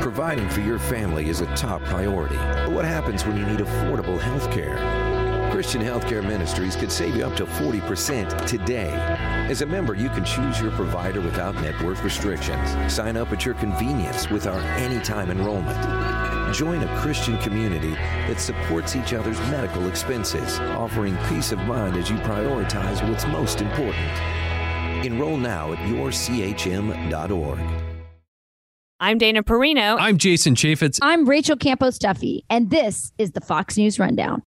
Providing for your family is a top priority. But what happens when you need affordable health care? Christian Healthcare Ministries could save you up to 40% today. As a member, you can choose your provider without network restrictions. Sign up at your convenience with our anytime enrollment. Join a Christian community that supports each other's medical expenses, offering peace of mind as you prioritize what's most important. Enroll now at yourchm.org. I'm Dana Perino. I'm Jason Chaffetz. I'm Rachel Campos Duffy, and this is the Fox News Rundown.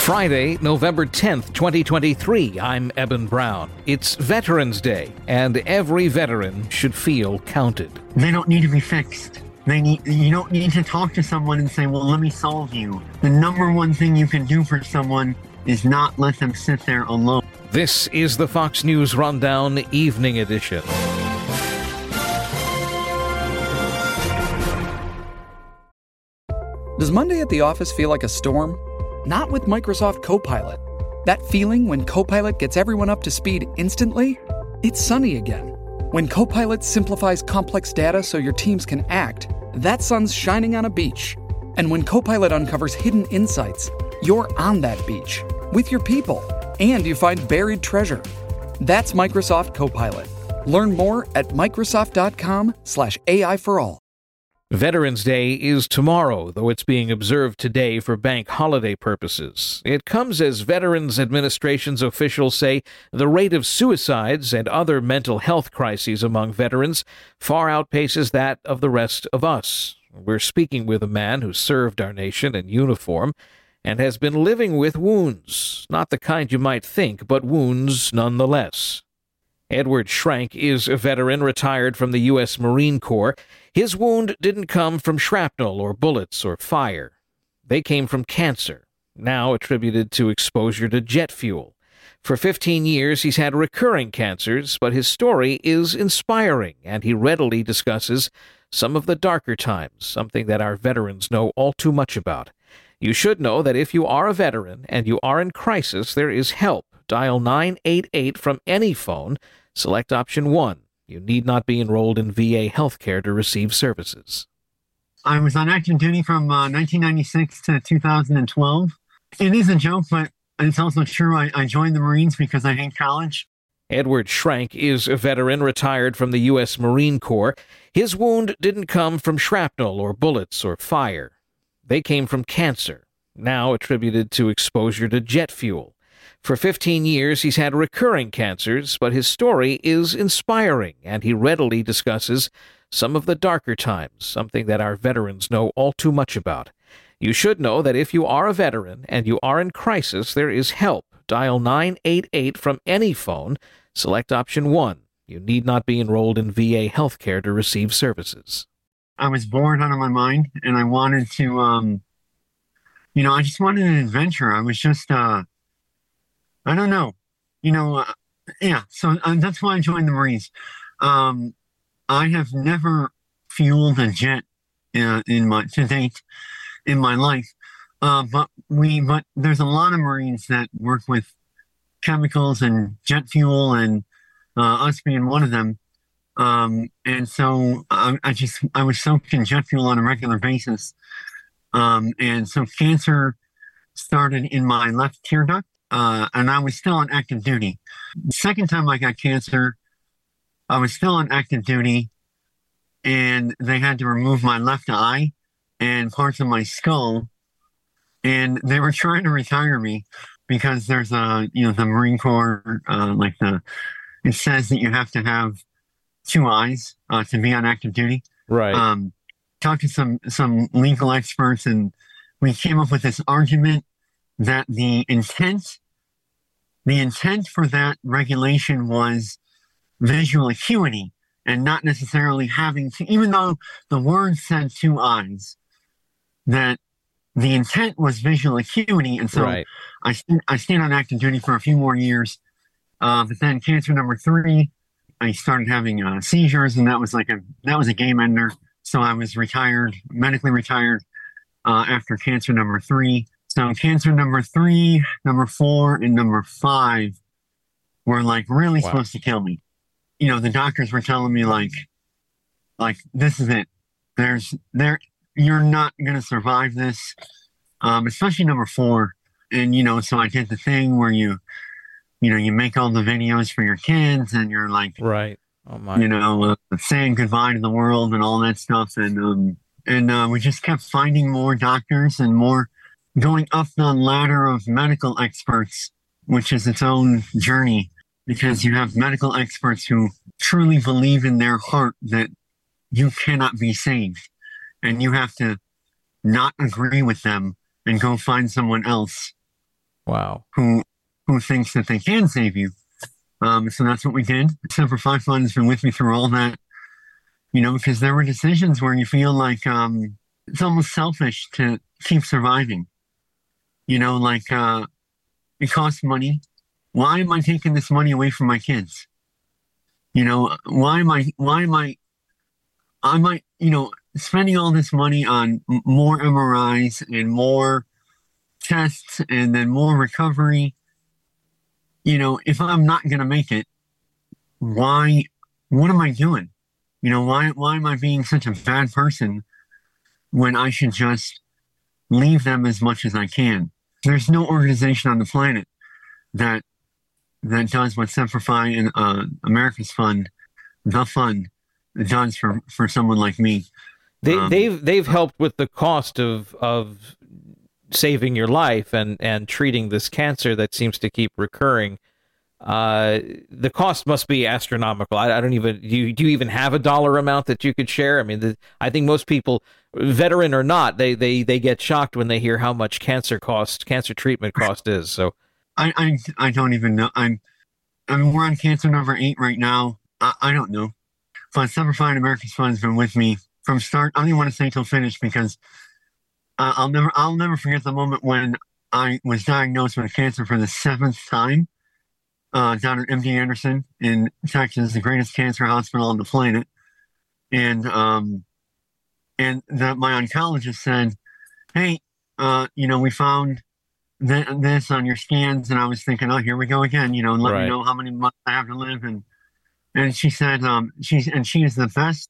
Friday, November 10th, 2023. I'm Eben Brown. It's Veterans Day, and every veteran should feel counted. They don't need to be fixed. They need, you don't need to talk to someone and say, well, let me solve you. The number one thing you can do for someone is not let them sit there alone. This is the Fox News Rundown Evening Edition. Does Monday at the office feel like a storm? Not with Microsoft Copilot. That feeling when Copilot gets everyone up to speed instantly? It's sunny again. When Copilot simplifies complex data so your teams can act, that sun's shining on a beach. And when Copilot uncovers hidden insights, you're on that beach with your people and you find buried treasure. That's Microsoft Copilot. Learn more at Microsoft.com/slash AI for all. Veterans Day is tomorrow, though it's being observed today for bank holiday purposes. It comes as Veterans Administration's officials say the rate of suicides and other mental health crises among veterans far outpaces that of the rest of us. We're speaking with a man who served our nation in uniform and has been living with wounds, not the kind you might think, but wounds nonetheless. Edward Schrank is a veteran retired from the U.S. Marine Corps. His wound didn't come from shrapnel or bullets or fire. They came from cancer, now attributed to exposure to jet fuel. For 15 years, he's had recurring cancers, but his story is inspiring, and he readily discusses some of the darker times, something that our veterans know all too much about. You should know that if you are a veteran and you are in crisis, there is help. Dial 988 from any phone. Select option 1. You need not be enrolled in VA healthcare to receive services. I was on active duty from uh, 1996 to 2012. It is a joke, but it's also true. I, I joined the Marines because I hate college. Edward Schrank is a veteran retired from the U.S. Marine Corps. His wound didn't come from shrapnel or bullets or fire. They came from cancer, now attributed to exposure to jet fuel. For 15 years, he's had recurring cancers, but his story is inspiring, and he readily discusses some of the darker times, something that our veterans know all too much about. You should know that if you are a veteran and you are in crisis, there is help. Dial 988 from any phone. Select option 1. You need not be enrolled in VA healthcare to receive services. I was bored out of my mind and I wanted to, um, you know, I just wanted an adventure. I was just, uh, I don't know, you know, uh, yeah. So uh, that's why I joined the Marines. Um, I have never fueled a jet uh, in my to date in my life, uh, but we but there's a lot of Marines that work with chemicals and jet fuel, and uh, us being one of them. Um, and so I, I, just I was so fuel on a regular basis, um, and so cancer started in my left tear duct, uh, and I was still on active duty. The second time I got cancer, I was still on active duty, and they had to remove my left eye and parts of my skull, and they were trying to retire me because there's a you know the Marine Corps uh, like the it says that you have to have two eyes uh, to be on active duty. Right. Um, talked to some some legal experts, and we came up with this argument that the intent the intent for that regulation was visual acuity and not necessarily having to, even though the word said two eyes, that the intent was visual acuity. And so right. I, I stayed on active duty for a few more years. Uh, but then cancer number three, I started having uh, seizures, and that was like a that was a game ender. So I was retired, medically retired uh, after cancer number three. So cancer number three, number four, and number five were like really Wow. supposed to kill me. You know, the doctors were telling me like, like this is it. There's there you're not gonna survive this. Um, especially number four. And you know, so I did the thing where you you know, you make all the videos for your kids and you're like right. Oh my. You know, uh, saying goodbye to the world and all that stuff. And um and uh, we just kept finding more doctors and more going up the ladder of medical experts, which is its own journey because you have medical experts who truly believe in their heart that you cannot be saved and you have to not agree with them and go find someone else wow who who thinks that they can save you um, so that's what we did Semper Fi Fund has been with me through all that you know because there were decisions where you feel like um, it's almost selfish to keep surviving you know like uh, it costs money why am I taking this money away from my kids? You know, why am I, why am I, I might, you know, spending all this money on more MRIs and more tests and then more recovery. You know, if I'm not going to make it, why, what am I doing? You know, why, why am I being such a bad person when I should just leave them as much as I can? There's no organization on the planet that that does what Semper Fi and uh, America's Fund, the fund, does for, for someone like me. They, um, they've they've helped with the cost of of saving your life and and treating this cancer that seems to keep recurring. Uh, the cost must be astronomical. I, I, don't even do you, do you even have a dollar amount that you could share? I mean, the, I think most people, veteran or not, they they they get shocked when they hear how much cancer cost, cancer treatment cost is. So I, I, I don't even know. I'm, I mean, we're on cancer number eight right now. I, I don't know. But Fi America's Fund has been with me from start. I don't even want to say till finish because uh, I'll never, I'll never forget the moment when I was diagnosed with cancer for the seventh time. Uh, down at MD Anderson in Texas, the greatest cancer hospital on the planet, and um, and the, my oncologist said, "Hey, uh, you know, we found th- this on your scans, and I was thinking, oh, here we go again. You know, let right. me know how many months I have to live. And and she said, um, she's and she is the best.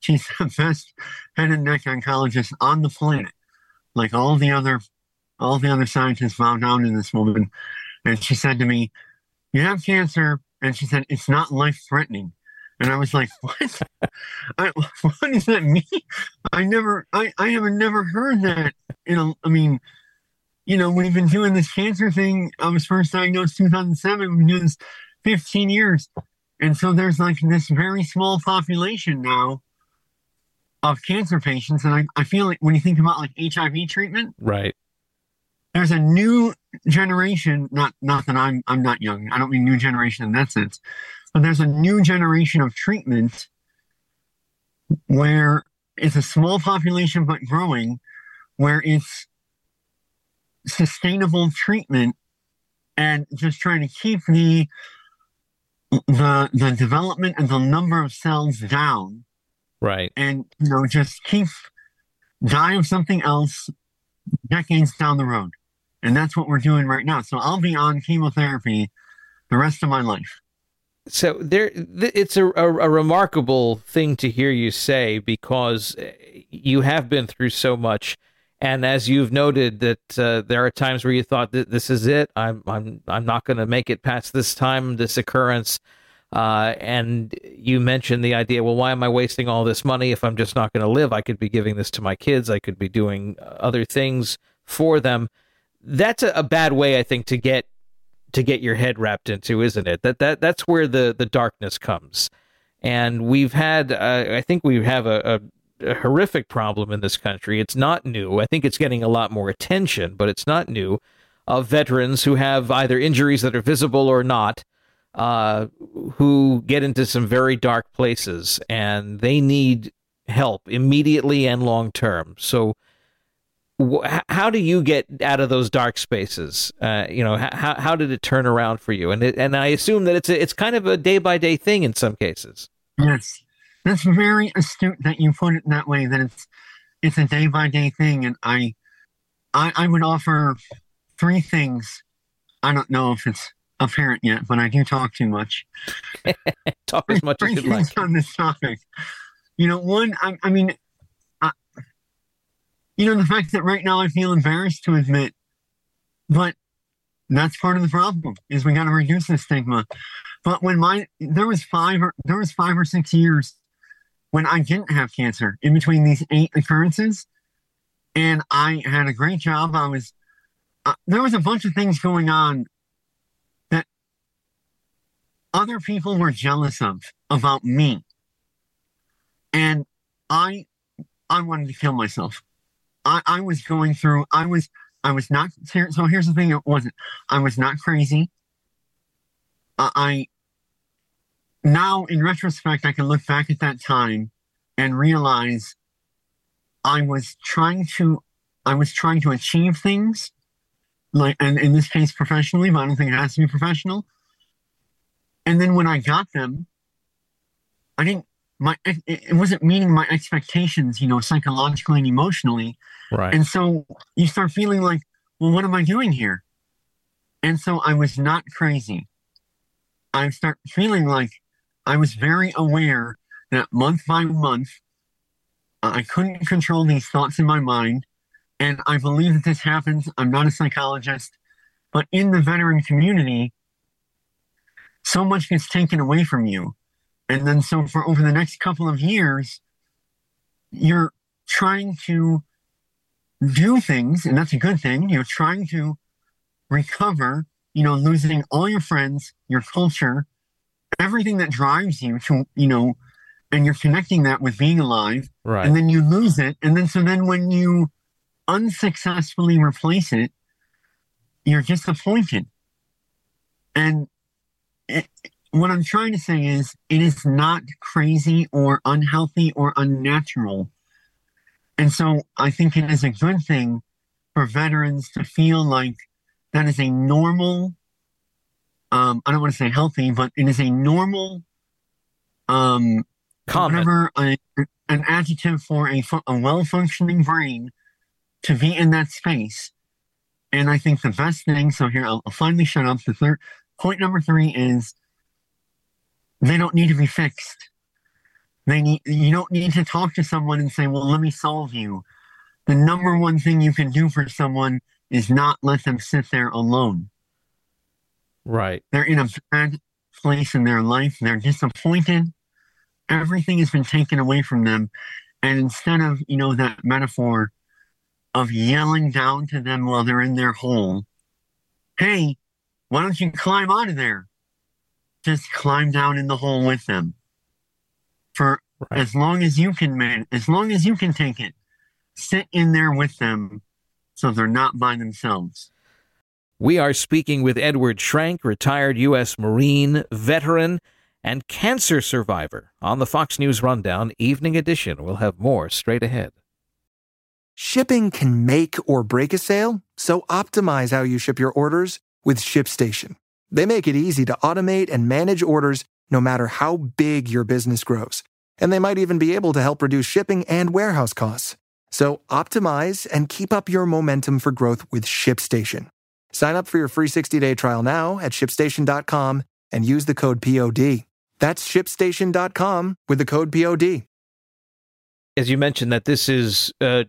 She's the best head and neck oncologist on the planet. Like all the other, all the other scientists bow down in this woman. And she said to me, "You have cancer," and she said, "It's not life threatening." And I was like, what? I, what does that mean? I never, I, I have never heard that. You know, I mean, you know, we've been doing this cancer thing. I was first diagnosed 2007. We've been doing this 15 years. And so there's like this very small population now of cancer patients. And I, I feel like when you think about like HIV treatment, right. There's a new generation, not not that I'm I'm not young. I don't mean new generation in that sense, but there's a new generation of treatment where it's a small population but growing, where it's sustainable treatment and just trying to keep the the the development and the number of cells down right. And you know just keep die of something else decades down the road. And that's what we're doing right now. So i'll be on chemotherapy the rest of my life. So there it's a, a, a remarkable thing to hear you say because you have been through so much. And as you've noted that uh, there are times where you thought that this is it, I'm I'm I'm not going to make it past this time, this occurrence. Uh, and you mentioned the idea, well, why am I wasting all this money if I'm just not going to live? I could be giving this to my kids. I could be doing other things for them. That's a, a bad way, I think, to get to get your head wrapped into, isn't it? That that that's where the the darkness comes. And we've had, uh, I think we have a, a a horrific problem in this country. It's not new. I think it's getting a lot more attention, but it's not new. Of veterans who have either injuries that are visible or not, uh, who get into some very dark places, and they need help immediately and long term. So, wh- how do you get out of those dark spaces? Uh, you know, how how did it turn around for you? And it, and I assume that it's a, it's kind of a day by day thing in some cases. Yes, that's very astute that you put it that way. That it's it's a day by day thing, and I, I I would offer three things. I don't know if it's apparent yet, but I do talk too much. talk as much as you like on this topic. You know, one, I, I mean, I, you know, the fact that right now I feel embarrassed to admit, but that's part of the problem is we got to reduce the stigma. But when my there was five or there was five or six years when I didn't have cancer in between these eight occurrences, and I had a great job. I was uh, there was a bunch of things going on other people were jealous of about me, and I I wanted to kill myself. I, I was going through. I was I was not. So here's the thing: it wasn't. I was not crazy. I now, in retrospect, I can look back at that time and realize I was trying to, I was trying to achieve things, like, and in this case, professionally, but I don't think it has to be professional. And then when I got them, I didn't. My it wasn't meeting my expectations, you know, psychologically and emotionally. Right. And so you start feeling like, well, what am I doing here? And so I was not crazy. I start feeling like I was very aware that month by month, I couldn't control these thoughts in my mind. And I believe that this happens. I'm not a psychologist, but in the veteran community, so much gets taken away from you. And then, so for over the next couple of years, you're trying to do things, and that's a good thing. You're trying to recover, you know, losing all your friends, your culture, everything that drives you to, you know, and you're connecting that with being alive. Right. And then you lose it. And then, so then when you unsuccessfully replace it, you're disappointed. And it, what I'm trying to say is it is not crazy or unhealthy or unnatural. And so I think it is a good thing for veterans to feel like that is a normal um, I don't want to say healthy, but it is a normal, um, Common. whatever a, an adjective for a, a well functioning brain to be in that space. And I think the best thing, so here I'll, I'll finally shut up. The third point number three is they don't need to be fixed. They need you don't need to talk to someone and say, "Well, let me solve you." The number one thing you can do for someone is not let them sit there alone. Right. They're in a bad place in their life. They're disappointed. Everything has been taken away from them. And instead of, you know, that metaphor of yelling down to them while they're in their hole, hey, why don't you climb out of there? Just climb down in the hole with them. For Right. as long as you can man, as long as you can take it, sit in there with them so they're not by themselves. We are speaking with Edward Schrank, retired U.S. Marine, veteran, and cancer survivor on the Fox News Rundown Evening Edition. We'll have more straight ahead. Shipping can make or break a sale, so optimize how you ship your orders with ShipStation. They make it easy to automate and manage orders no matter how big your business grows. And they might even be able to help reduce shipping and warehouse costs. So optimize and keep up your momentum for growth with ShipStation. Sign up for your free 60-day trial now at shipstation.com and use the code POD. That's shipstation.com with the code POD. As you mentioned, that this is, uh,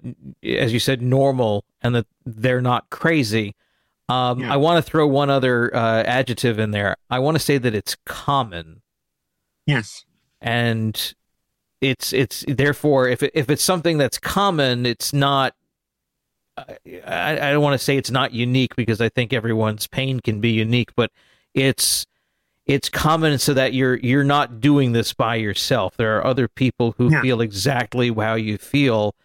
as you said, normal and that they're not crazy. Um, Yeah. I want to throw one other uh, adjective in there. I want to say that it's common. Yes. and it's it's therefore if it, if it's something that's common it's not I, I don't want to say it's not unique because I think everyone's pain can be unique but it's it's common so that you're you're not doing this by yourself there are other people who Yeah. feel exactly how you feel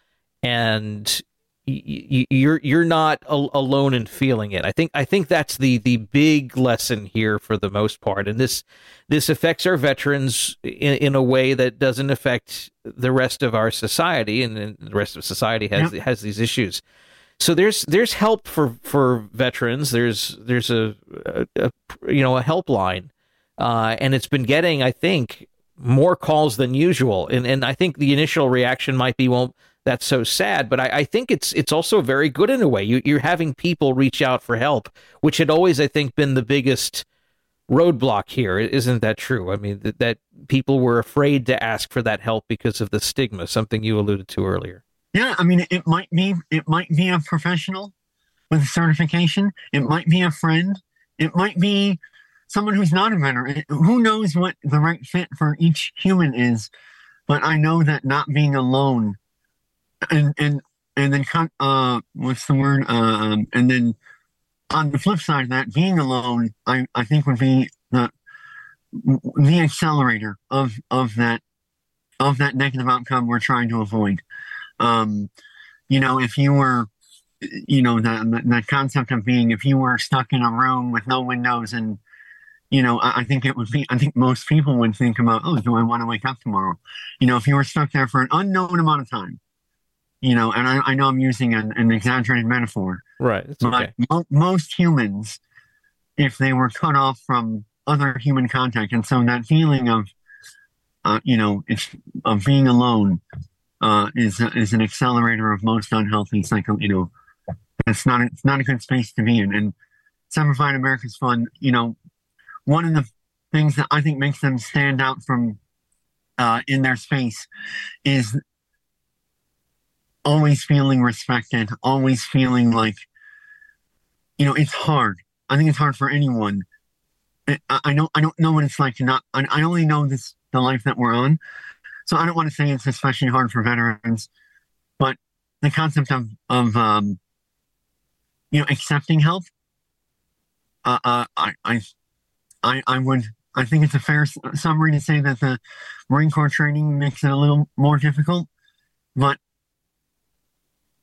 and you're you're not al- alone in feeling it. I think I think that's the the big lesson here for the most part, and this this affects our veterans in, in a way that doesn't affect the rest of our society, and, the rest of society has has these issues. So there's there's help for for veterans. There's there's a, a, a you know a helpline, uh, and it's been getting I think more calls than usual. And and I think the initial reaction might be, well, that's so sad. But I, I think it's it's also very good in a way. You, you're having people reach out for help, which had always I think been the biggest roadblock here. Isn't that true? I mean, that, that people were afraid to ask for that help because of the stigma, something you alluded to earlier. Yeah, I mean, it might be it might be a professional with a certification. It might be a friend. It might be someone who's not a veteran. Who knows what the right fit for each human is? But I know that not being alone, and and and then uh, what's the word? Um, and then on the flip side of that, being alone, I, I think would be the the accelerator of of that of that negative outcome we're trying to avoid. Um, you know, if you were, you know, the, the concept of being, if you were stuck in a room with no windows and, you know, I, I think it would be, I think most people would think about, oh, do I want to wake up tomorrow? You know, if you were stuck there for an unknown amount of time, you know, and I, I know I'm using an, an exaggerated metaphor. Right. It's but okay. mo- most humans, if they were cut off from other human contact, and so that feeling of, uh, you know, of being alone, uh, is is an accelerator of most unhealthy cycle. You know, it's not it's not a good space to be in. And Semper America's Fund. You know, one of the things that I think makes them stand out from uh, in their space is always feeling respected, always feeling like, you know, it's hard. I think it's hard for anyone. I, don't I don't know what it's like to not. I, I only know this the life that we're on, so I don't want to say it's especially hard for veterans, but the concept of of um, you know accepting help. Uh, uh, I, I I I would I think it's a fair summary to say that the Marine Corps training makes it a little more difficult, but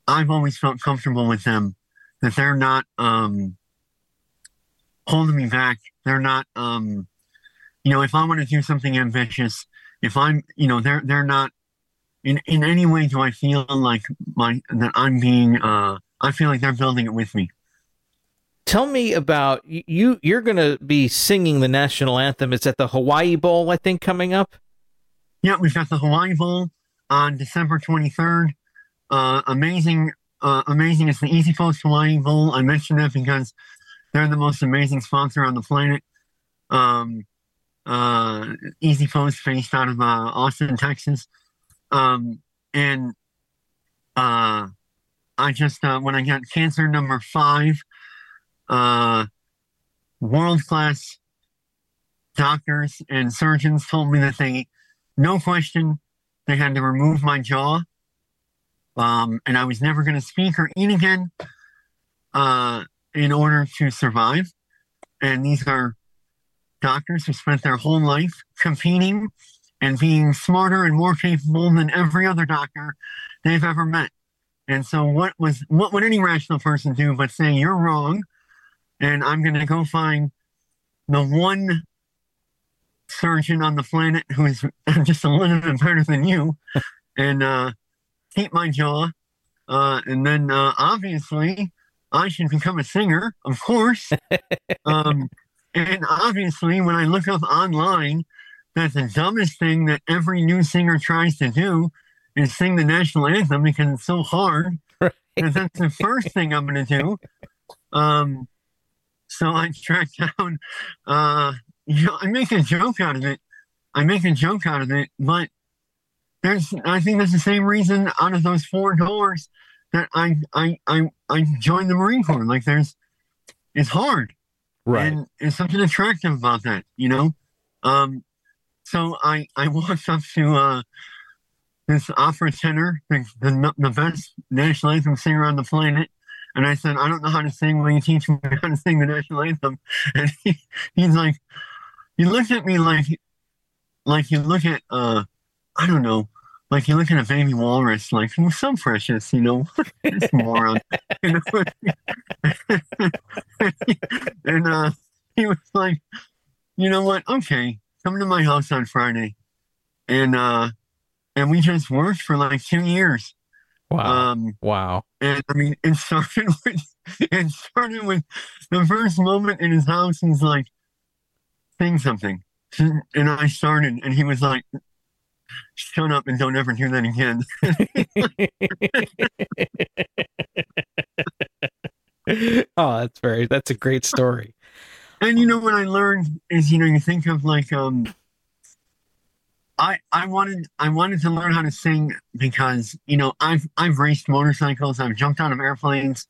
I've always felt comfortable with them that they're not um, holding me back. They're not, um, you know, if I want to do something ambitious, if I'm, you know, they're they're not in in any way do I feel like my that I'm being. Uh, I feel like they're building it with me. Tell me about you. You're going to be singing the national anthem. It's at the Hawaii Bowl, I think, coming up. Yeah, we've got the Hawaii Bowl on December 23rd. Uh, amazing, uh, amazing. It's the Easy EasyPost Hawaii Bowl. I mentioned that because they're the most amazing sponsor on the planet. Um, uh, EasyPost, based out of uh, Austin, Texas. Um, and uh, I just uh, when I got cancer number five, uh, world class doctors and surgeons told me that they, no question, they had to remove my jaw um, and I was never going to speak or eat again uh, in order to survive. And these are doctors who spent their whole life competing and being smarter and more capable than every other doctor they've ever met. And so, what was what would any rational person do but say you're wrong, and I'm going to go find the one surgeon on the planet who is just a little bit better than you, and uh, keep my jaw. Uh, and then uh, obviously, I should become a singer, of course. um, and obviously, when I look up online, that the dumbest thing that every new singer tries to do is sing the national anthem because it's so hard. Right. That's the first thing I'm going to do. Um, so I tracked down, uh, you know, I make a joke out of it. I make a joke out of it, but there's I think that's the same reason out of those four doors that I I I I joined the Marine Corps. Like there's it's hard. Right. And there's something attractive about that, you know? Um so I I walked up to uh this opera tenor, the, the, the best national anthem singer on the planet. And I said, I don't know how to sing. Will you teach me how to sing the national anthem? And he, he's like, he looked at me like, like you look at, uh, I don't know, like you look at a baby walrus, like oh, so precious, you know, this moron. You know? and uh, he was like, you know what? Okay, come to my house on Friday, and uh, and we just worked for like two years. Wow! Um, wow! And I mean, it started with it started with the first moment in his house. He's like, sing something, and I started, and he was like, shut up and don't ever do that again. oh, that's very that's a great story. And you know what I learned is, you know, you think of like um I I wanted I wanted to learn how to sing because, you know, I've I've raced motorcycles, I've jumped out of airplanes.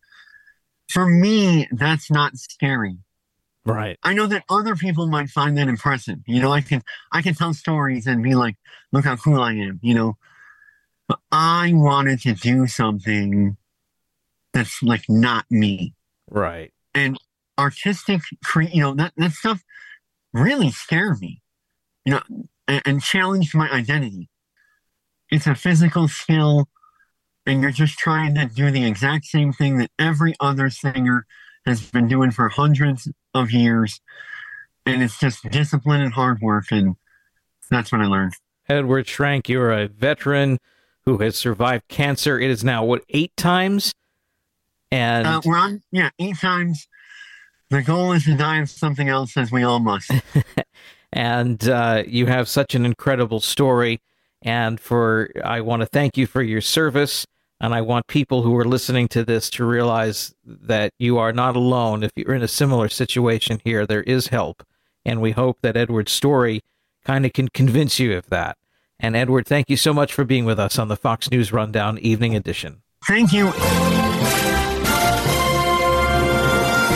For me, that's not scary. Right. I know that other people might find that impressive. You know, I can I can tell stories and be like, look how cool I am, you know. But I wanted to do something that's like not me. Right. And artistic cre- you know, that that stuff really scared me. You know, and, and challenged my identity. It's a physical skill and you're just trying to do the exact same thing that every other singer has been doing for hundreds of years. And it's just discipline and hard work. And that's what I learned. Edward Schrank, you're a veteran who has survived cancer. It is now, what, eight times? And uh, we're on, yeah, eight times. The goal is to die of something else, as we all must. and uh, you have such an incredible story. And for, I want to thank you for your service. And I want people who are listening to this to realize that you are not alone. If you're in a similar situation here, there is help. And we hope that Edward's story kind of can convince you of that. And Edward, thank you so much for being with us on the Fox News Rundown Evening Edition. Thank you.